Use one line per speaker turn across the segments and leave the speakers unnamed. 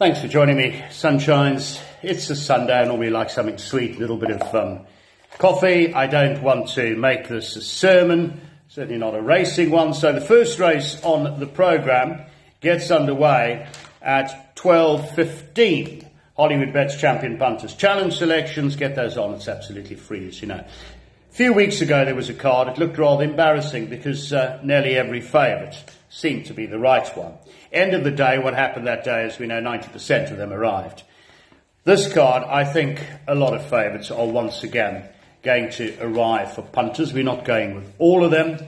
Thanks for joining me, Sunshines. It's a Sunday, and we like something sweet, a little bit of um, coffee. I don't want to make this a sermon, certainly not a racing one. So the first race on the programme gets underway at 12.15. Hollywood Bets Champion Punters Challenge selections, get those on, it's absolutely free, as you know. A few weeks ago there was a card, it looked rather embarrassing because uh, nearly every favourite seemed to be the right one. End of the day, what happened that day is we know 90% of them arrived. This card, I think a lot of favourites are once again going to arrive for punters. We're not going with all of them,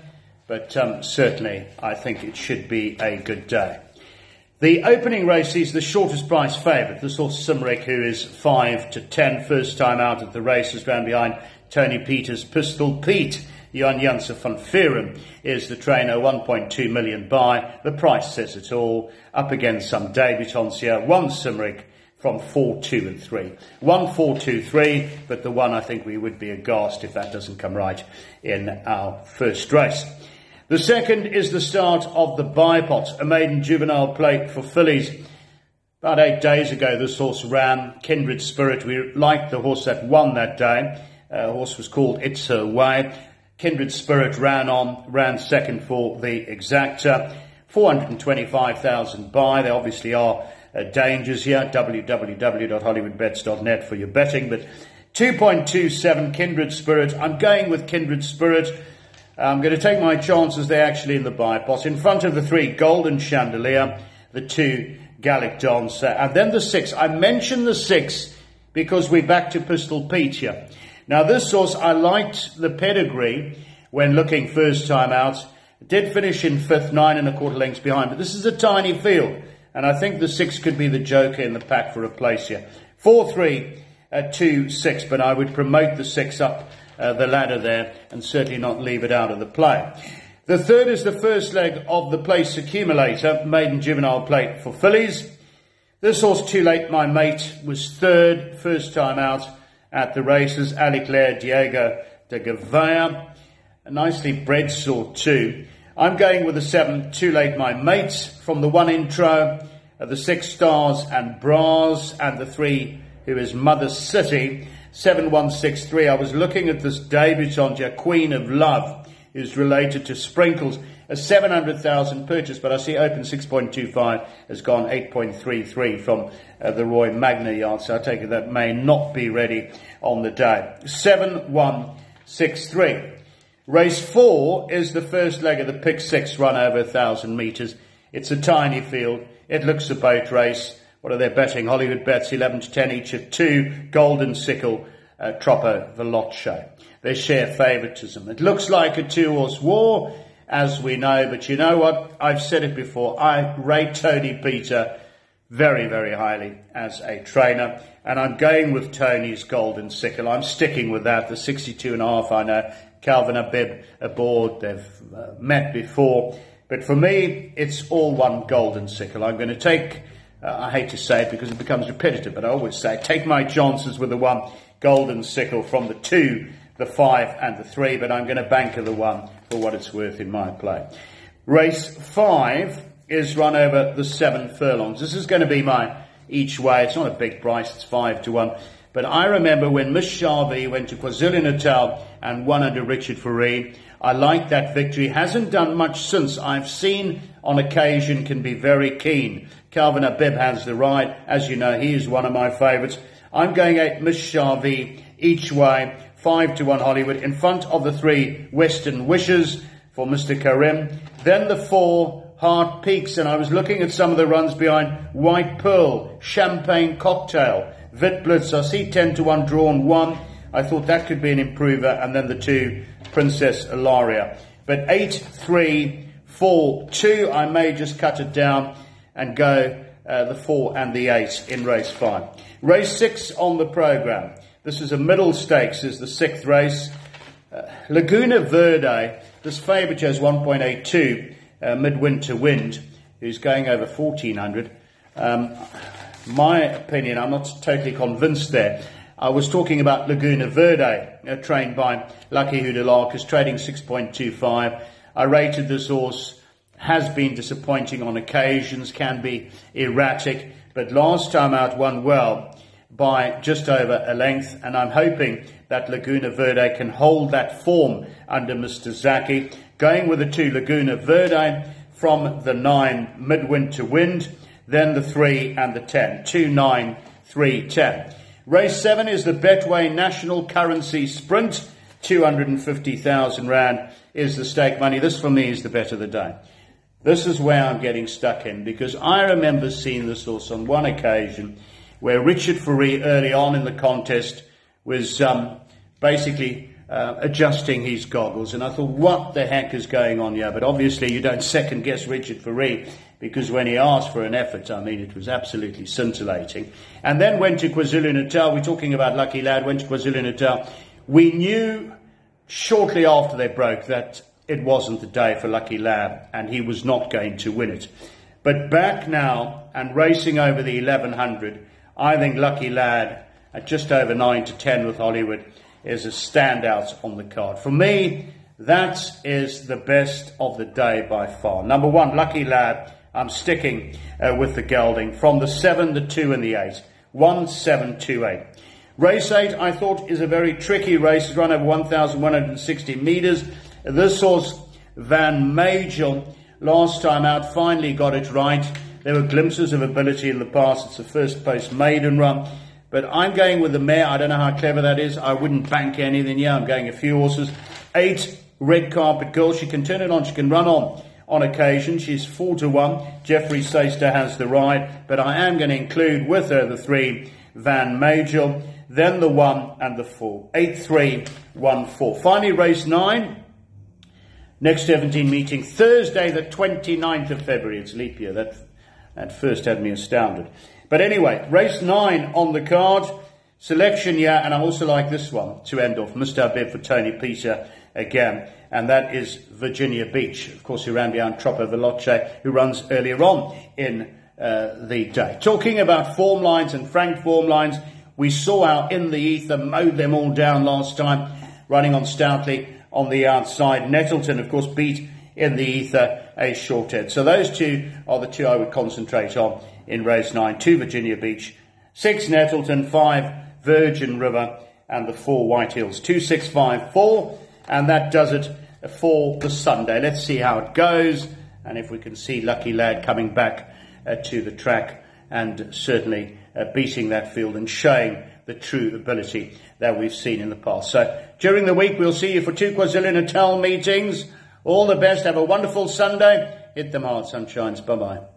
but um, certainly I think it should be a good day. The opening race is the shortest price favourite, the horse Simric, who is 5 to 10, first time out at the races, ran behind Tony Peters' Pistol Pete. Jan Janse van Vuuren is the trainer, 1.2 million buy. The price says it all. Up against some debutants here. One Simric from 4, 2 and 3. 1, 4, 2, 3, but the one I think we would be aghast if that doesn't come right in our first race. The second is the start of the Bipot, a maiden juvenile plate for fillies. About eight days ago, this horse ran Kindred Spirit. We liked the horse that won that day. Uh, horse was called It's Her Way. Kindred Spirit ran on, ran second for the exacta. 425,000 buy. There obviously are uh, dangers here. www.hollywoodbets.net for your betting. But 2.27 Kindred Spirit. I'm going with Kindred Spirit. I'm going to take my chances there actually in the Bipot. In front of the three, Golden Chandelier, the two, Gallic Dancer, and then the six. I mentioned the six because we're back to Pistol Pete here. Now, this horse, I liked the pedigree when looking first time out. Did finish in fifth, nine and a quarter lengths behind, but this is a tiny field, and I think the six could be the joker in the pack for a place here. Four, three, uh, two, six, but I would promote the six up uh, the ladder there and certainly not leave it out of the play. The third is the first leg of the place accumulator, maiden juvenile plate for fillies. This horse, too late, my mate, was third, first time out at the races, Aliclair Diego de Gavea. A nicely bred sort too. I'm going with the seven, too late my mates from the one intro, uh, the six stars and bras, and the three who is Mother City, 7163. I was looking at this debutante, here, Queen of Love, who's related to Sprinkles, a 700,000 purchase, but I see Open 6.25 has gone 8.33 from uh, the Roy Magner yard, so I take it that may not be ready on the day. 7163. Race 4 is the first leg of the Pick 6 run over 1,000 metres. It's a tiny field. It looks a boat race. What are they betting? Hollywood bets 11 to 10 each at 2. Golden Sickle, uh, Troppo, show. They share favouritism. It looks like a two-horse war as we know. But you know what? I've said it before. I rate Tony Peter very, very highly as a trainer. And I'm going with Tony's Golden Sickle. I'm sticking with that. The 62 and a half, I know. Calvin Habib aboard. They've uh, met before. But for me, it's all one Golden Sickle. I'm going to take, uh, I hate to say it because it becomes repetitive, but I always say, take my chances with the one Golden Sickle from the two the five and the three, but I'm going to banker the one for what it's worth in my play. Race five is run over the seven furlongs. This is going to be my each way. It's not a big price, it's five to one. But I remember when Miss Sharvey went to KwaZulu Natal and won under Richard Fourie. I liked that victory. Hasn't done much since. I've seen on occasion can be very keen. Calvin Habib has the ride. As you know, he is one of my favourites. I'm going at Miss each way. Five to one Hollywood in front of the three Western Wishes for Mr. Karim. Then the four Heart Peaks, and I was looking at some of the runs behind White Pearl, Champagne Cocktail, Vitblitz. I see 10 to 1 drawn one. I thought that could be an improver, and then the two Princess Ilaria. But 8, 3, 4, 2, I may just cut it down and go uh, the 4 and the 8 in race 5. Race 6 on the programme. This is a middle stakes, is the sixth race. Uh, Laguna Verde, this favourite has 1.82 uh, midwinter wind, who's going over 1400. Um, my opinion, I'm not totally convinced there. I was talking about Laguna Verde, uh, trained by Lucky Houdalakis, is trading 6.25. I rated this horse, has been disappointing on occasions, can be erratic. but last time out won well by just over a length, and I'm hoping that Laguna Verde can hold that form under Mr. Zaki. Going with the two Laguna Verde from the nine midwinter wind, then the three and the ten. Two, nine, three, ten. Race seven is the Betway National Currency Sprint. 250,000 Rand is the stake money. This for me is the bet of the day. This is where I'm getting stuck in because I remember seeing this horse on one occasion where Richard Fourie early on in the contest was um, basically uh, adjusting his goggles. And I thought, what the heck is going on here? But obviously, you don't second guess Richard Fourie because when he asked for an effort, I mean, it was absolutely scintillating. And then went to KwaZulu Natal. We're talking about Lucky Lad, went to KwaZulu Natal. We knew shortly after they broke that it wasn't the day for Lucky Lad and he was not going to win it. But back now and racing over the 1100, I think Lucky Lad at just over 9 to 10 with Hollywood is a standout on the card. For me, that is the best of the day by far. Number one, Lucky Lad. I'm sticking uh, with the gelding from the 7, the 2 and the 8. 1, 7, 2, 8. Race 8, I thought, is a very tricky race. It's run over 1,160 metres. This horse, Van Major, last time out, finally got it right. There were glimpses of ability in the past. It's a first post maiden run. But I'm going with the mare. I don't know how clever that is. I wouldn't bank anything here. I'm going a few horses. Eight, Red Carpet Girl. She can turn it on. She can run on on occasion. She's four to one. Jeffrey Syster has the ride. But I am going to include with her the three, Van Major, then the one and the four. Eight, three, one, four. Finally, race nine. Next 17 meeting, Thursday, the 29th of February. It's leap year. That, that first had me astounded. But anyway, race nine on the card. Selection year, and I also like this one to end off. Must have bid for Tony Peter again, and that is Virginia Beach. Of course, who ran behind Troppo Veloce, who runs earlier on in uh, the day. Talking about form lines and frank form lines, we saw out in the ether mowed them all down last time, running on stoutly on the outside. Nettleton, of course, beat in the ether a short head. So those two are the two I would concentrate on in race nine. Two Virginia Beach, six Nettleton, five Virgin River, and the four White Hills. Two, six, five, four, and that does it for the Sunday. Let's see how it goes, and if we can see Lucky Lad coming back uh, to the track and certainly uh, beating that field and showing the true ability that we've seen in the past. So during the week, we'll see you for two KwaZulu Natal meetings. All the best. Have a wonderful Sunday. Hit them hard, sunshines. Bye bye.